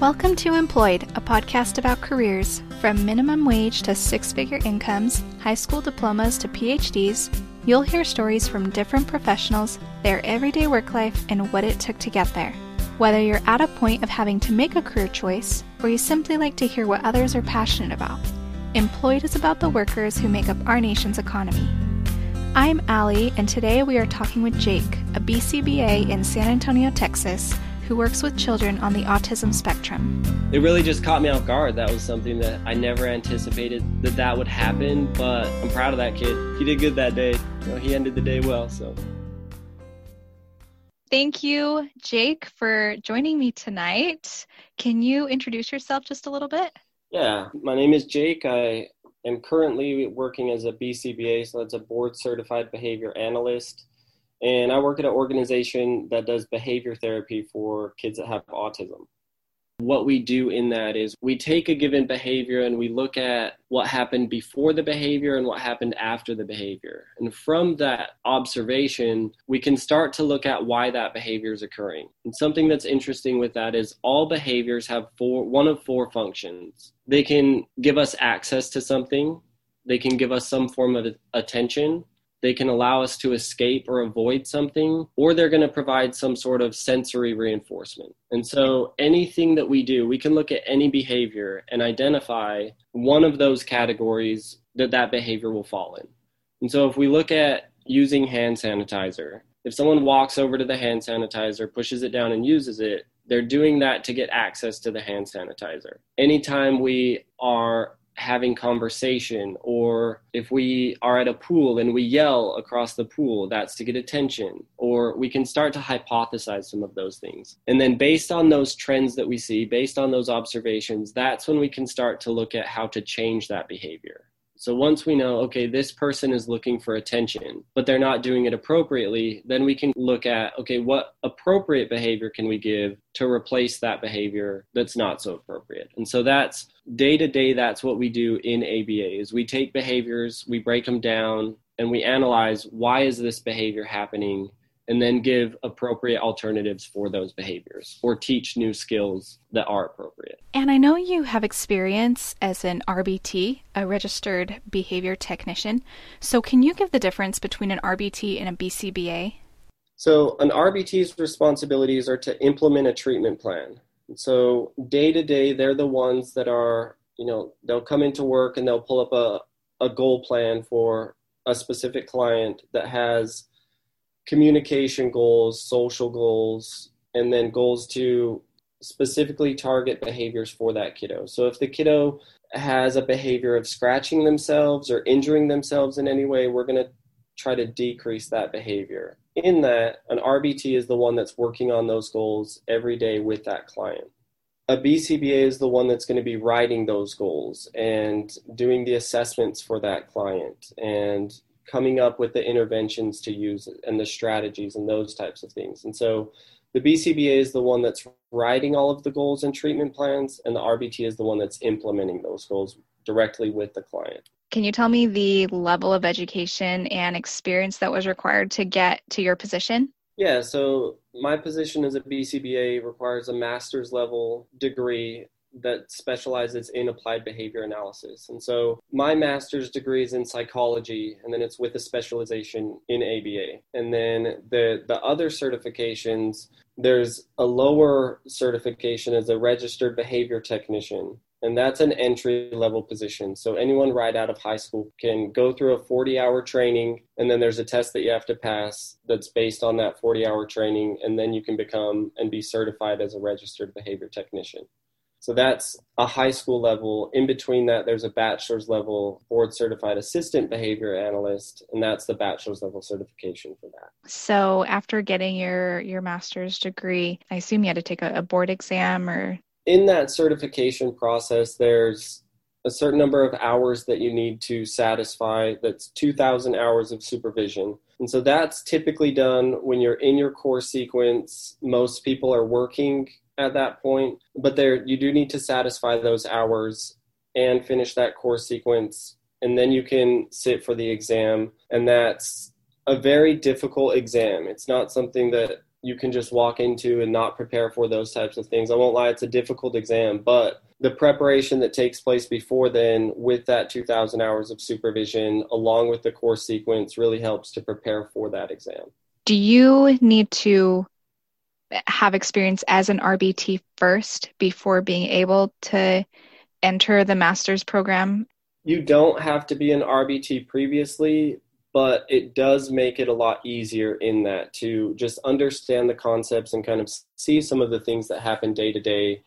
Welcome to Employed, a podcast about careers from minimum wage to six figure incomes, high school diplomas to PhDs. You'll hear stories from different professionals, their everyday work life, and what it took to get there. Whether you're at a point of having to make a career choice, or you simply like to hear what others are passionate about, Employed is about the workers who make up our nation's economy. I'm Allie, and today we are talking with Jake, a BCBA in San Antonio, Texas who works with children on the autism spectrum. It really just caught me off guard. That was something that I never anticipated that that would happen, but I'm proud of that kid. He did good that day. You know, he ended the day well, so. Thank you, Jake, for joining me tonight. Can you introduce yourself just a little bit? Yeah, my name is Jake. I am currently working as a BCBA, so that's a board certified behavior analyst and I work at an organization that does behavior therapy for kids that have autism. What we do in that is we take a given behavior and we look at what happened before the behavior and what happened after the behavior. And from that observation, we can start to look at why that behavior is occurring. And something that's interesting with that is all behaviors have four one of four functions. They can give us access to something, they can give us some form of attention, they can allow us to escape or avoid something, or they're going to provide some sort of sensory reinforcement. And so, anything that we do, we can look at any behavior and identify one of those categories that that behavior will fall in. And so, if we look at using hand sanitizer, if someone walks over to the hand sanitizer, pushes it down, and uses it, they're doing that to get access to the hand sanitizer. Anytime we are having conversation or if we are at a pool and we yell across the pool that's to get attention or we can start to hypothesize some of those things. And then based on those trends that we see based on those observations that's when we can start to look at how to change that behavior so once we know, okay, this person is looking for attention, but they're not doing it appropriately, then we can look at, okay, what appropriate behavior can we give to replace that behavior that's not so appropriate? And so that's day to day, that's what we do in ABA is we take behaviors, we break them down, and we analyze why is this behavior happening and then give appropriate alternatives for those behaviors or teach new skills that are appropriate. And I know you have experience as an RBT, a registered behavior technician. So, can you give the difference between an RBT and a BCBA? So, an RBT's responsibilities are to implement a treatment plan. So, day to day, they're the ones that are, you know, they'll come into work and they'll pull up a, a goal plan for a specific client that has communication goals, social goals, and then goals to specifically target behaviors for that kiddo. So if the kiddo has a behavior of scratching themselves or injuring themselves in any way, we're going to try to decrease that behavior. In that, an RBT is the one that's working on those goals every day with that client. A BCBA is the one that's going to be writing those goals and doing the assessments for that client and coming up with the interventions to use and the strategies and those types of things. And so the BCBA is the one that's writing all of the goals and treatment plans, and the RBT is the one that's implementing those goals directly with the client. Can you tell me the level of education and experience that was required to get to your position? Yeah, so my position as a BCBA requires a master's level degree that specializes in applied behavior analysis. And so my master's degree is in psychology, and then it's with a specialization in ABA. And then the, the other certifications, there's a lower certification as a registered behavior technician. And that's an entry level position. So anyone right out of high school can go through a 40 hour training, and then there's a test that you have to pass that's based on that 40 hour training, and then you can become and be certified as a registered behavior technician. So that's a high school level. In between that, there's a bachelor's level board certified assistant behavior analyst, and that's the bachelor's level certification for that. So after getting your your master's degree, I assume you had to take a, a board exam or in that certification process, there's a certain number of hours that you need to satisfy. That's 2,000 hours of supervision. And so that's typically done when you're in your core sequence. Most people are working at that point, but there you do need to satisfy those hours and finish that course sequence, and then you can sit for the exam. And that's a very difficult exam. It's not something that you can just walk into and not prepare for those types of things. I won't lie, it's a difficult exam, but the preparation that takes place before then with that 2000 hours of supervision along with the course sequence really helps to prepare for that exam. Do you need to have experience as an RBT first before being able to enter the master's program? You don't have to be an RBT previously, but it does make it a lot easier in that to just understand the concepts and kind of see some of the things that happen day to day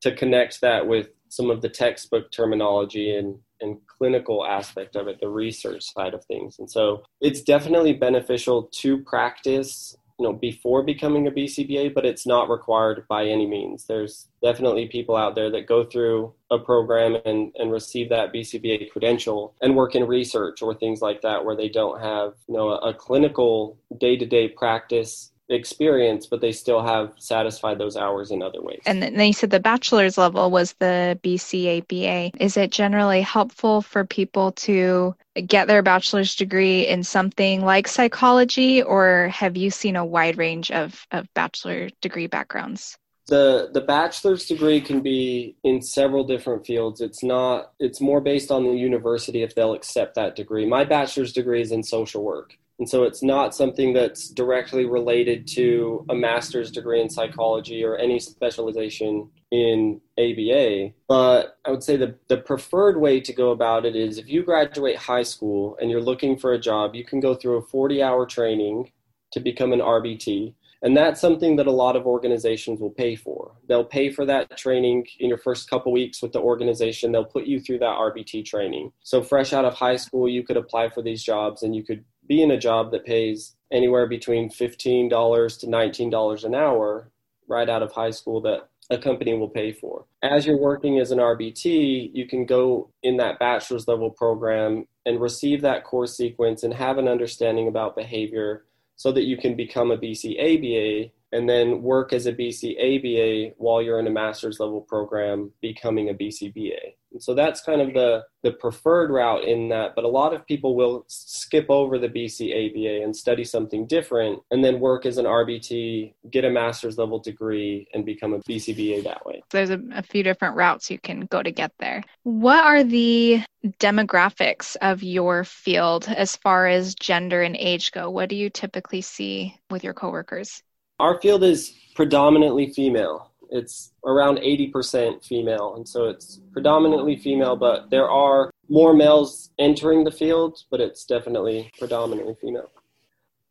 to connect that with some of the textbook terminology and, and clinical aspect of it, the research side of things. And so it's definitely beneficial to practice you know before becoming a BCBA, but it's not required by any means. There's definitely people out there that go through a program and, and receive that BCBA credential and work in research or things like that where they don't have you know a, a clinical day to day practice experience, but they still have satisfied those hours in other ways. And then you said the bachelor's level was the BCABA. Is it generally helpful for people to get their bachelor's degree in something like psychology, or have you seen a wide range of, of bachelor degree backgrounds? the the bachelor's degree can be in several different fields it's not it's more based on the university if they'll accept that degree my bachelor's degree is in social work and so it's not something that's directly related to a master's degree in psychology or any specialization in ABA. But I would say the, the preferred way to go about it is if you graduate high school and you're looking for a job, you can go through a 40 hour training to become an RBT. And that's something that a lot of organizations will pay for. They'll pay for that training in your first couple weeks with the organization. They'll put you through that RBT training. So, fresh out of high school, you could apply for these jobs and you could be in a job that pays anywhere between $15 to $19 an hour right out of high school that a company will pay for. As you're working as an RBT, you can go in that bachelor's level program and receive that course sequence and have an understanding about behavior so that you can become a BCABA and then work as a BCABA while you're in a master's level program becoming a BCBA. And so that's kind of the, the preferred route in that, but a lot of people will skip over the BCABA and study something different and then work as an RBT, get a master's level degree, and become a BCBA that way. There's a, a few different routes you can go to get there. What are the demographics of your field as far as gender and age go? What do you typically see with your coworkers? Our field is predominantly female it's around 80% female. And so it's predominantly female, but there are more males entering the field, but it's definitely predominantly female.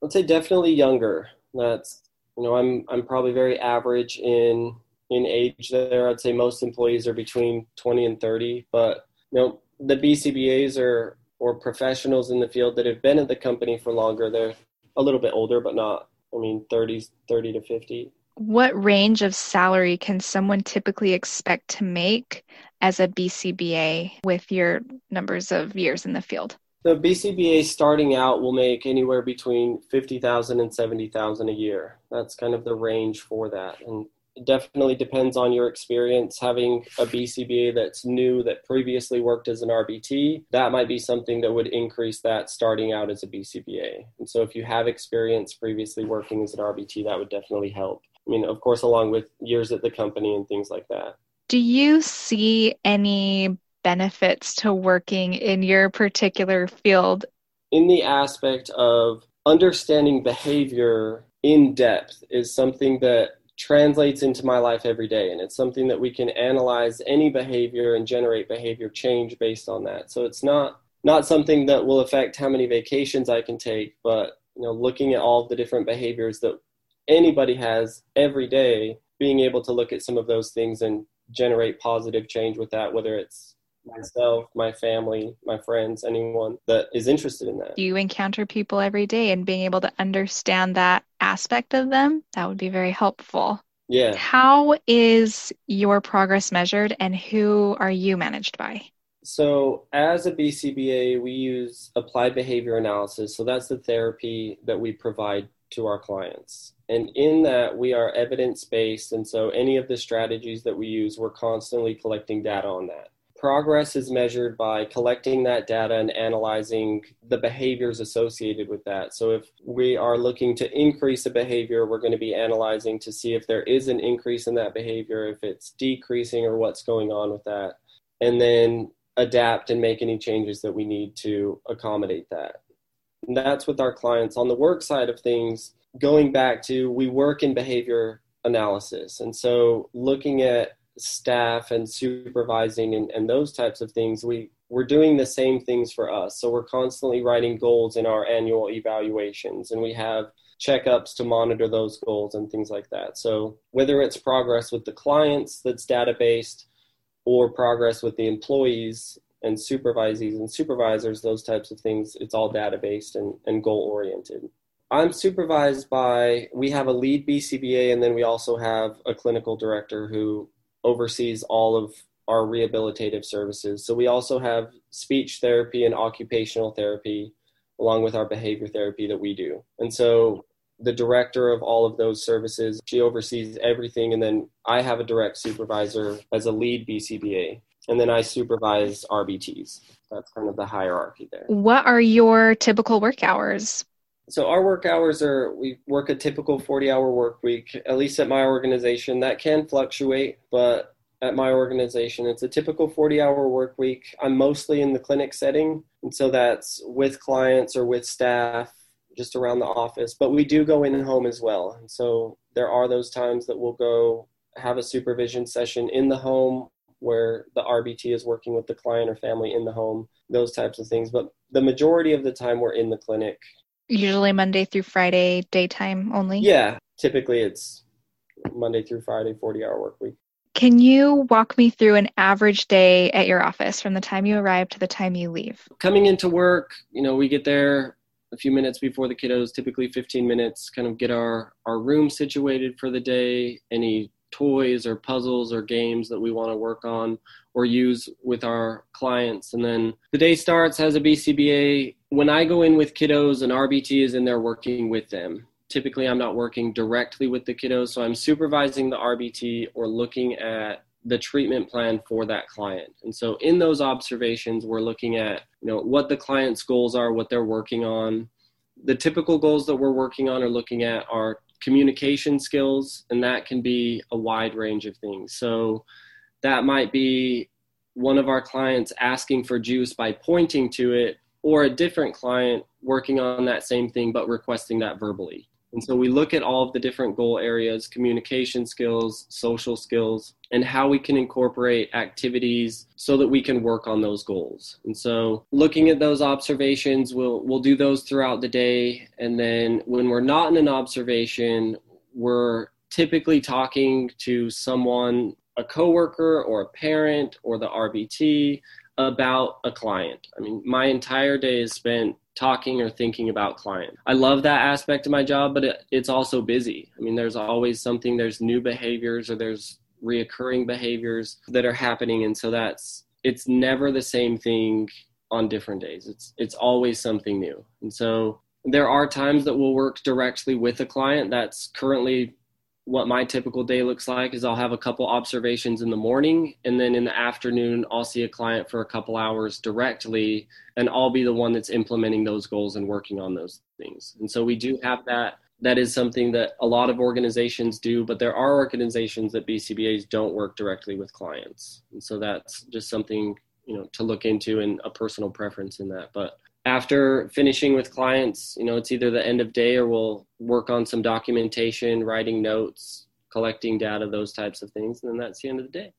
I'd say definitely younger. That's, you know, I'm, I'm probably very average in, in age there. I'd say most employees are between 20 and 30, but, you know, the BCBAs are, or professionals in the field that have been at the company for longer, they're a little bit older, but not, I mean, 30s, 30 to 50 what range of salary can someone typically expect to make as a BCBA with your numbers of years in the field? The BCBA starting out will make anywhere between 50,000 and 70,000 a year. That's kind of the range for that. And it definitely depends on your experience. Having a BCBA that's new that previously worked as an RBT, that might be something that would increase that starting out as a BCBA. And so if you have experience previously working as an RBT, that would definitely help. I mean, of course, along with years at the company and things like that. Do you see any benefits to working in your particular field? In the aspect of understanding behavior in depth is something that translates into my life every day and it's something that we can analyze any behavior and generate behavior change based on that so it's not not something that will affect how many vacations i can take but you know looking at all the different behaviors that anybody has every day, being able to look at some of those things and generate positive change with that, whether it's myself, my family, my friends, anyone that is interested in that. You encounter people every day and being able to understand that aspect of them, that would be very helpful. Yeah. How is your progress measured and who are you managed by? So, as a BCBA, we use applied behavior analysis. So, that's the therapy that we provide to our clients. And in that, we are evidence based. And so, any of the strategies that we use, we're constantly collecting data on that. progress is measured by collecting that data and analyzing the behaviors associated with that. So, if we are looking to increase a behavior, we're going to be analyzing to see if there is an increase in that behavior, if it's decreasing, or what's going on with that. And then adapt and make any changes that we need to accommodate that. And that's with our clients. On the work side of things, going back to we work in behavior analysis. And so looking at staff and supervising and, and those types of things, we, we're doing the same things for us. So we're constantly writing goals in our annual evaluations and we have checkups to monitor those goals and things like that. So whether it's progress with the clients that's data based or progress with the employees and supervisees and supervisors, those types of things, it's all data based and, and goal oriented. I'm supervised by, we have a lead BCBA, and then we also have a clinical director who oversees all of our rehabilitative services. So we also have speech therapy and occupational therapy along with our behavior therapy that we do. And so the director of all of those services, she oversees everything. And then I have a direct supervisor as a lead BCBA. And then I supervise RBTs. That's kind of the hierarchy there. What are your typical work hours? So our work hours are we work a typical 40 hour work week at least at my organization. That can fluctuate but at my organization it's a typical 40 hour work week. I'm mostly in the clinic setting and so that's with clients or with staff just around the office. But we do go in and home as well and so there are those times that we'll go have a supervision session in the home where the RBT is working with the client or family in the home, those types of things. But the majority of the time, we're in the clinic Usually Monday through Friday, daytime only? Yeah, typically it's Monday through Friday, 40 hour work week. Can you walk me through an average day at your office from the time you arrive to the time you leave? Coming into work, you know, we get there a few minutes before the kiddos, typically 15 minutes, kind of get our, our room situated for the day, any toys or puzzles or games that we want to work on or use with our clients. And then the day starts as a BCBA. When I go in with kiddos, an RBT is in there working with them. Typically, I'm not working directly with the kiddos, so I'm supervising the RBT or looking at the treatment plan for that client. And so in those observations, we're looking at, you know, what the client's goals are, what they're working on. The typical goals that we're working on or looking at are communication skills, and that can be a wide range of things. So that might be one of our clients asking for juice by pointing to it, or a different client working on that same thing but requesting that verbally. And so we look at all of the different goal areas communication skills, social skills, and how we can incorporate activities so that we can work on those goals. And so looking at those observations, we'll, we'll do those throughout the day. And then when we're not in an observation, we're typically talking to someone, a coworker or a parent or the RBT about a client. I mean, my entire day is spent talking or thinking about client. I love that aspect of my job, but it, it's also busy. I mean, there's always something, there's new behaviors or there's reoccurring behaviors that are happening. And so that's, it's never the same thing on different days. It's, it's always something new. And so there are times that we'll work directly with a client. That's currently what my typical day looks like is I'll have a couple observations in the morning and then in the afternoon I'll see a client for a couple hours directly and I'll be the one that's implementing those goals and working on those things. And so we do have that that is something that a lot of organizations do, but there are organizations that BCBAs don't work directly with clients. And so that's just something, you know, to look into and a personal preference in that. But after finishing with clients, you know, it's either the end of day or we'll work on some documentation, writing notes, collecting data, those types of things. And then that's the end of the day.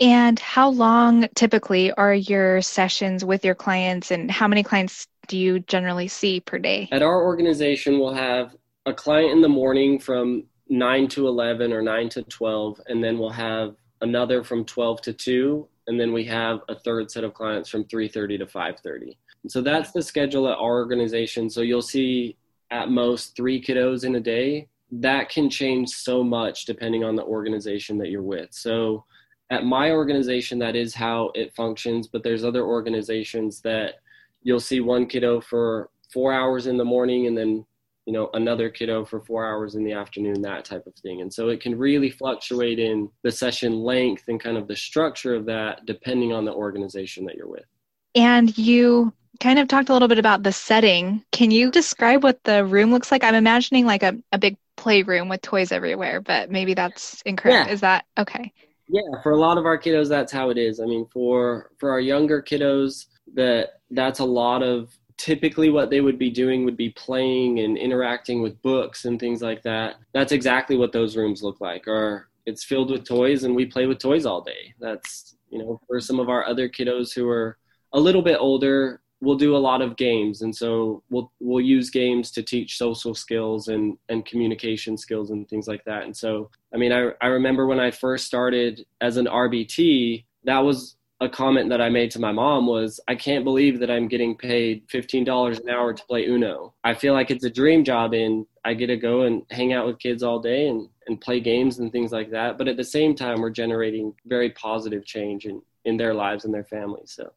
And how long typically are your sessions with your clients and how many clients do you generally see per day? At our organization, we'll have a client in the morning from 9 to 11 or 9 to 12, and then we'll have another from 12 to 2, and then we have a third set of clients from 3:30 to 5:30. So that's the schedule at our organization. So you'll see at most three kiddos in a day. That can change so much depending on the organization that you're with. So at my organization, that is how it functions. But there's other organizations that you'll see one kiddo for four hours in the morning and then you know another kiddo for four hours in the afternoon that type of thing. And so it can really fluctuate in the session length and kind of the structure of that depending on the organization that you're with. And you kind of talked a little bit about the setting. Can you describe what the room looks like? I'm imagining like a, a big playroom with toys everywhere but maybe that's incorrect. Yeah. is that okay. Yeah for a lot of our kiddos that's how it is. I mean for for our younger kiddos that that's a lot of typically what they would be doing would be playing and interacting with books and things like that. That's exactly what those rooms look like. Or it's filled with toys and we play with toys all day. That's, you know, for some of our other kiddos who are a little bit older, we'll do a lot of games and so we'll we'll use games to teach social skills and and communication skills and things like that. And so I mean I I remember when I first started as an RBT, that was a comment that I made to my mom was, I can't believe that I'm getting paid $15 an hour to play Uno. I feel like it's a dream job and I get to go and hang out with kids all day and, and play games and things like that. But at the same time, we're generating very positive change in, in their lives and their families. So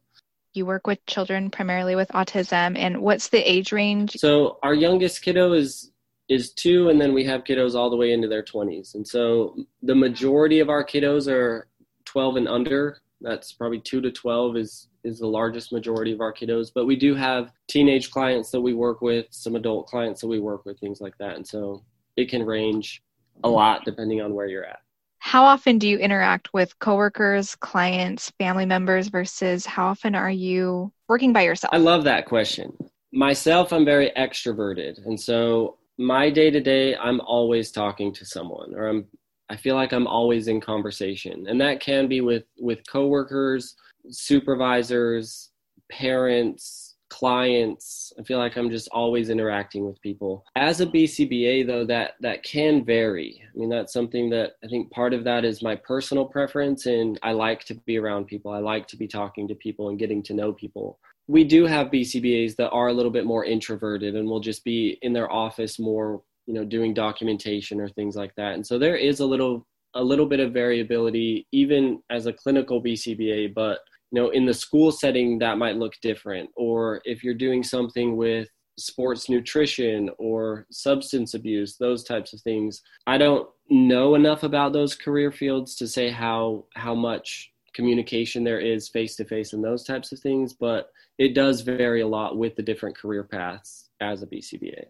you work with children primarily with autism and what's the age range? So our youngest kiddo is is two and then we have kiddos all the way into their 20s. And so the majority of our kiddos are 12 and under that's probably two to 12 is, is the largest majority of our kiddos. But we do have teenage clients that we work with, some adult clients that we work with, things like that. And so it can range a lot depending on where you're at. How often do you interact with coworkers, clients, family members versus how often are you working by yourself? I love that question. Myself, I'm very extroverted. And so my day to day, I'm always talking to someone or I'm I feel like I'm always in conversation, and that can be with with coworkers, supervisors, parents, clients. I feel like I'm just always interacting with people. As a BCBA, though, that that can vary. I mean, that's something that I think part of that is my personal preference, and I like to be around people. I like to be talking to people and getting to know people we do have BCBAs that are a little bit more introverted and will just be in their office more you know doing documentation or things like that. And so there is a little a little bit of variability even as a clinical bcba but you know in the school setting that might look different. Or if you're doing something with sports nutrition or substance abuse those types of things i don't know enough about those career fields to say how how much communication there is face to face and those types of things but it does vary a lot with the different career paths as a bcba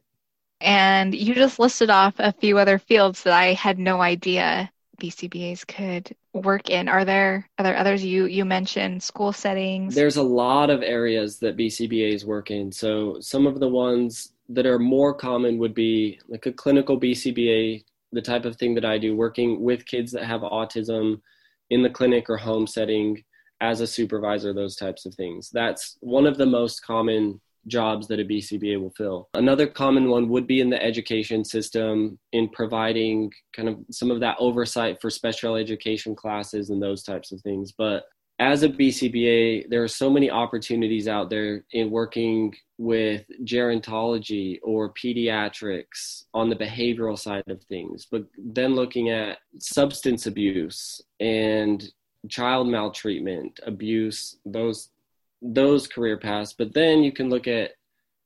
and you just listed off a few other fields that I had no idea BCBAs could work in. Are there are there others you you mentioned school settings? There's a lot of areas that BCBAs work in. So some of the ones that are more common would be like a clinical BCBA, the type of thing that I do, working with kids that have autism in the clinic or home setting as a supervisor, those types of things. That's one of the most common jobs that a BCBA will fill. Another common one would be in the education system in providing kind of some of that oversight for special education classes and those types of things. But as a BCBA, there are so many opportunities out there in working with gerontology or pediatrics on the behavioral side of things, but then looking at substance abuse and child maltreatment, abuse, those those career paths, but then you can look at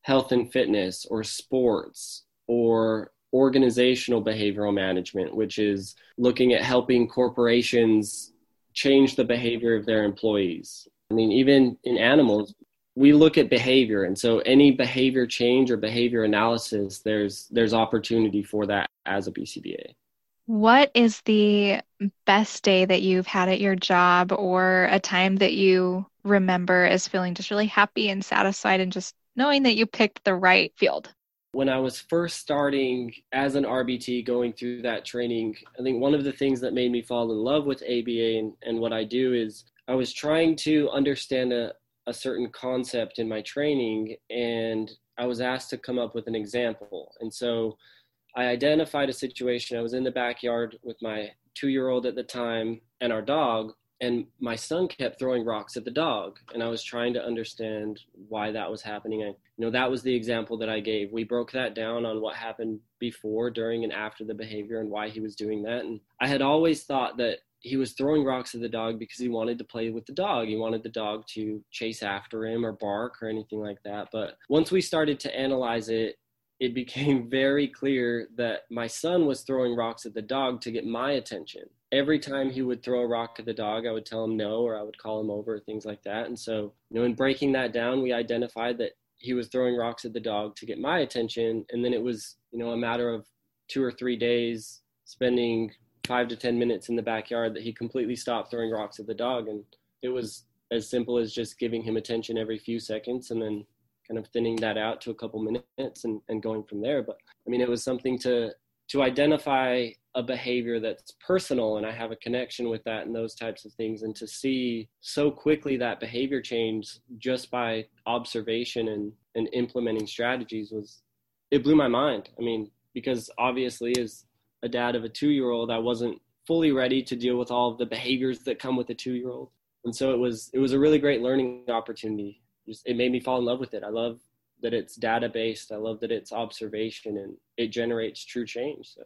health and fitness or sports or organizational behavioral management, which is looking at helping corporations change the behavior of their employees. I mean, even in animals, we look at behavior and so any behavior change or behavior analysis there's there's opportunity for that as a bcba what is the best day that you've had at your job or a time that you remember as feeling just really happy and satisfied and just knowing that you picked the right field? When I was first starting as an RBT going through that training, I think one of the things that made me fall in love with ABA and, and what I do is I was trying to understand a, a certain concept in my training and I was asked to come up with an example. And so I identified a situation. I was in the backyard with my two year old at the time and our dog, and my son kept throwing rocks at the dog. And I was trying to understand why that was happening. And, you know, that was the example that I gave. We broke that down on what happened before, during, and after the behavior and why he was doing that. And I had always thought that he was throwing rocks at the dog because he wanted to play with the dog. He wanted the dog to chase after him or bark or anything like that. But once we started to analyze it it became very clear that my son was throwing rocks at the dog to get my attention. Every time he would throw a rock at the dog, I would tell him no, or I would call him over, things like that. And so, you know, in breaking that down, we identified that he was throwing rocks at the dog to get my attention. And then it was, you know, a matter of two or three days spending five to 10 minutes in the backyard that he completely stopped throwing rocks at the dog. And it was as simple as just giving him attention every few seconds and then kind of thinning that out to a couple minutes and, and going from there. But I mean, it was something to to identify a behavior that's personal and I have a connection with that and those types of things and to see so quickly that behavior change just by observation and, and implementing strategies was it blew my mind. I mean, because obviously as a dad of a two year old, I wasn't fully ready to deal with all of the behaviors that come with a two year old. And so it was it was a really great learning opportunity just it made me fall in love with it. I love that it's data based. I love that it's observation and it generates true change. So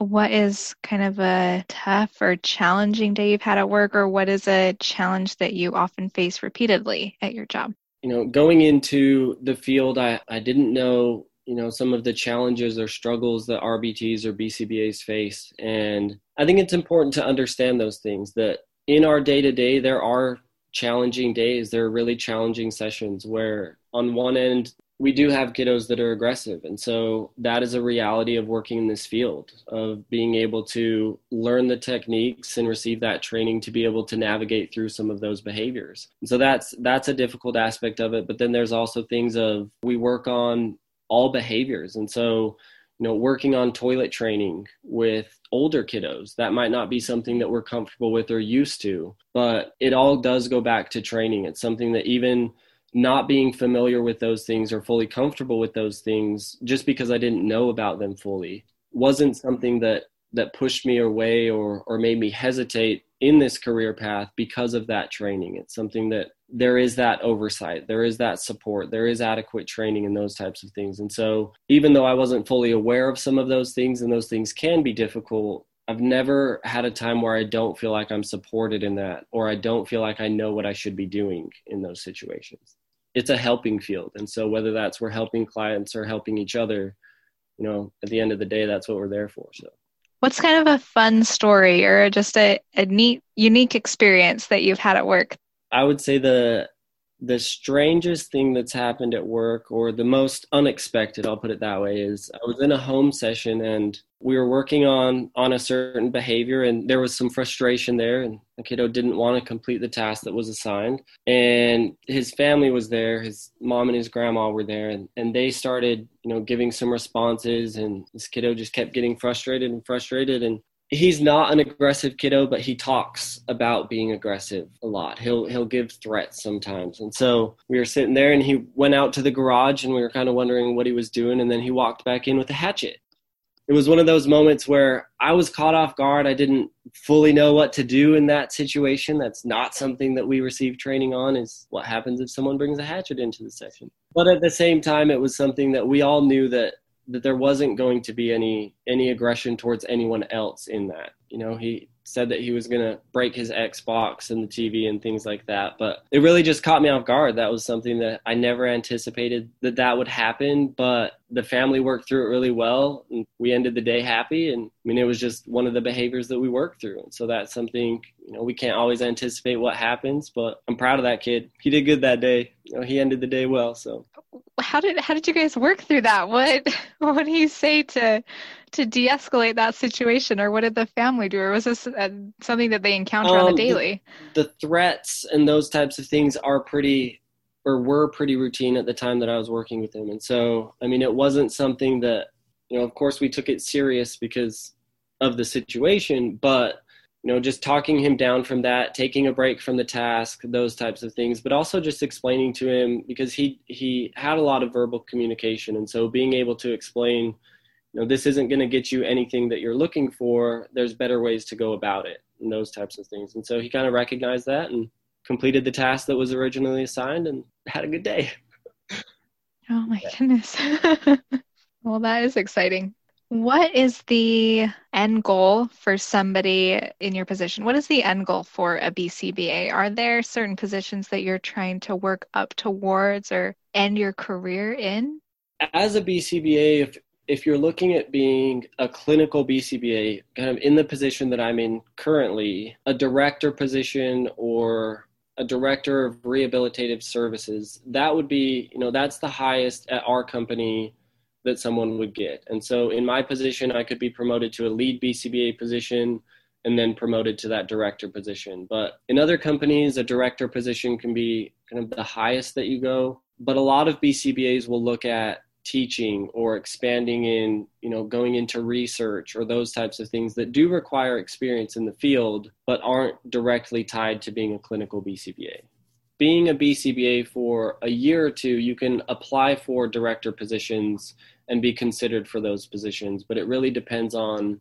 what is kind of a tough or challenging day you've had at work or what is a challenge that you often face repeatedly at your job? You know, going into the field I, I didn't know, you know, some of the challenges or struggles that RBTs or BCBAs face. And I think it's important to understand those things that in our day to day there are challenging days. There are really challenging sessions where, on one end, we do have kiddos that are aggressive. And so that is a reality of working in this field, of being able to learn the techniques and receive that training to be able to navigate through some of those behaviors. And so that's that's a difficult aspect of it. But then there's also things of we work on all behaviors. And so you know working on toilet training with older kiddos that might not be something that we're comfortable with or used to but it all does go back to training it's something that even not being familiar with those things or fully comfortable with those things just because i didn't know about them fully wasn't something that that pushed me away or or made me hesitate in this career path because of that training. It's something that there is that oversight, there is that support, there is adequate training and those types of things. And so, even though I wasn't fully aware of some of those things and those things can be difficult, I've never had a time where I don't feel like I'm supported in that or I don't feel like I know what I should be doing in those situations. It's a helping field. And so, whether that's we're helping clients or helping each other, you know, at the end of the day, that's what we're there for. So. What's kind of a fun story or just a, a neat, unique experience that you've had at work? I would say the the strangest thing that's happened at work or the most unexpected i'll put it that way is i was in a home session and we were working on on a certain behavior and there was some frustration there and the kiddo didn't want to complete the task that was assigned. And his family was there his mom and his grandma were there and, and they started you know giving some responses and this kiddo just kept getting frustrated and frustrated and he's not an aggressive kiddo, but he talks about being aggressive a lot. He'll he'll give threats sometimes. And so we were sitting there and he went out to the garage and we were kind of wondering what he was doing and then he walked back in with a hatchet. It was one of those moments where I was caught off guard. I didn't fully know what to do in that situation. That's not something that we receive training on is what happens if someone brings a hatchet into the session. But at the same time it was something that we all knew that that there wasn't going to be any any aggression towards anyone else in that. You know, he said that he was going to break his Xbox and the TV and things like that. But it really just caught me off guard. That was something that I never anticipated that that would happen. But the family worked through it really well, and we ended the day happy. And I mean, it was just one of the behaviors that we worked through. So that's something you know we can't always anticipate what happens. But I'm proud of that kid. He did good that day. You know, he ended the day well. So oh, how did how did you guys work through that? What what do you say to to de-escalate that situation or what did the family do or was this uh, something that they encounter um, on the daily the, the, threats and those types of things are pretty or were pretty routine at the time that i was working with them, and so i mean it wasn't something that you know of course we took it serious because of the situation but you know just talking him down from that taking a break from the task those types of things but also just explaining to him because he he had a lot of verbal communication. And so being able to explain you know this isn't going to get you anything that you're looking for there's better ways to go about it and those types of things. And so he kind of recognized that and completed the task that was originally assigned and had a good day. Oh my goodness. Well that is exciting what is the end goal for somebody in your position? What is the end goal for a BCBA? Are there certain positions that you're trying to work up towards or end your career in? as a BCBA, if if you're looking at being a clinical BCBA, kind of in the position that I'm in currently, a director position or a director of rehabilitative services, that would be, you know, that's the highest at our company that someone would get. And so in my position, I could be promoted to a lead BCBA position and then promoted to that director position. But in other companies, a director position can be kind of the highest that you go. But a lot of BCBAs will look at teaching or expanding in you know going into research or those types of things that do require experience in the field but aren't directly tied to being a clinical bcba being a bcba for a year or two you can apply for director positions and be considered for those positions but it really depends on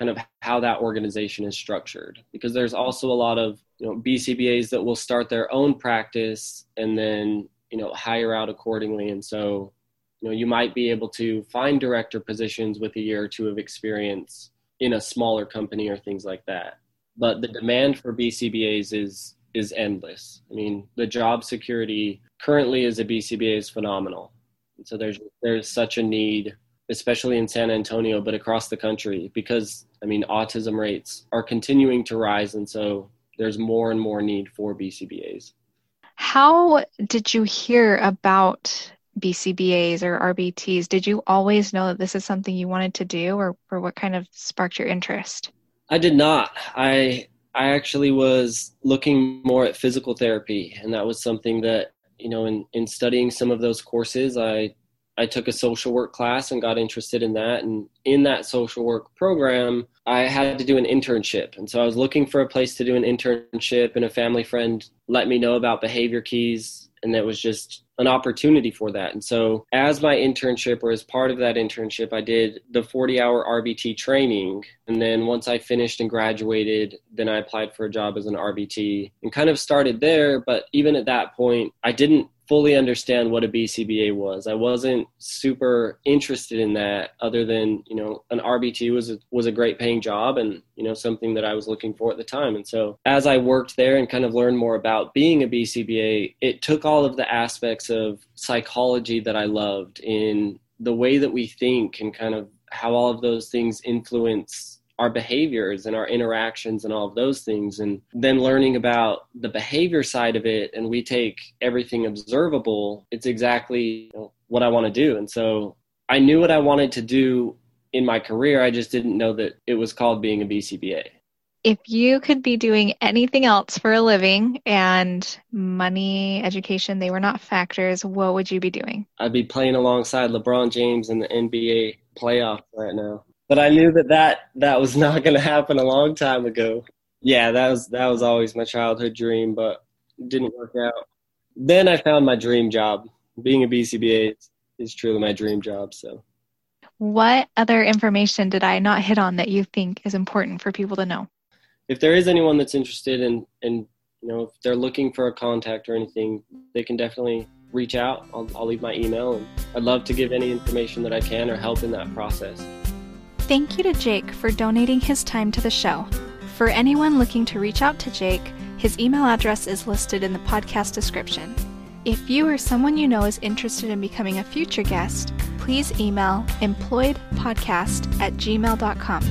kind of how that organization is structured. Because there's also a lot of you know bcbas that will start their own practice and then you know hire out accordingly. And so you know you might be able to find director positions with a year or two of experience in a smaller company or things like that. But the demand for bcbas is is endless. I mean the job security currently as a bcba is phenomenal. And so there's there's such a need especially in san antonio but across the country because i mean autism rates are continuing to rise. And so there's more and more need for bcbas how did you hear about BCBAs or RBTs, did you always know that this is something you wanted to do or, or what kind of sparked your interest? I did not. I I actually was looking more at physical therapy and that was something that, you know, in, in studying some of those courses, I I took a social work class and got interested in that. And in that social work program, I had to do an internship. And so I was looking for a place to do an internship, and a family friend let me know about Behavior Keys and that was just an opportunity for that. And so, as my internship or as part of that internship, I did the 40 hour RBT training. And then once I finished and graduated, then I applied for a job as an RBT and kind of started there. But even at that point, I didn't fully understand what a BCBA was. I wasn't super interested in that other than, you know, an RBT was a, was a great paying job and, you know, something that I was looking for at the time. And so as I worked there and kind of learned more about being a BCBA, it took all of the aspects of psychology that I loved in the way that we think and kind of how all of those things influence our behaviors and our interactions and all of those things and then learning about the behavior side of it and we take everything observable it's exactly what i want to do. And so i knew what i wanted to do in my career i just didn't know that it was called being a bcba if you could be doing anything else for a living and money education they were not factors what would you be doing? I'd be playing alongside lebron james in the nba playoff right now but I knew that that that was not going to happen a long time ago. Yeah, that was that was always my childhood dream, but it didn't work out. Then I found my dream job. Being a BCBA is, is truly my dream job. So, what other information did I not hit on that you think is important for people to know? If there is anyone that's interested in, in you know, if they're looking for a contact or anything, they can definitely reach out. I'll, I'll leave my email, and I'd love to give any information that I can or help in that process. Thank you to Jake for donating his time to the show. For anyone looking to reach out to Jake, his email address is listed in the podcast description. If you or someone you know is interested in becoming a future guest, please email employedpodcast at gmail.com.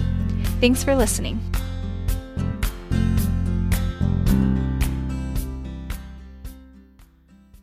Thanks for listening.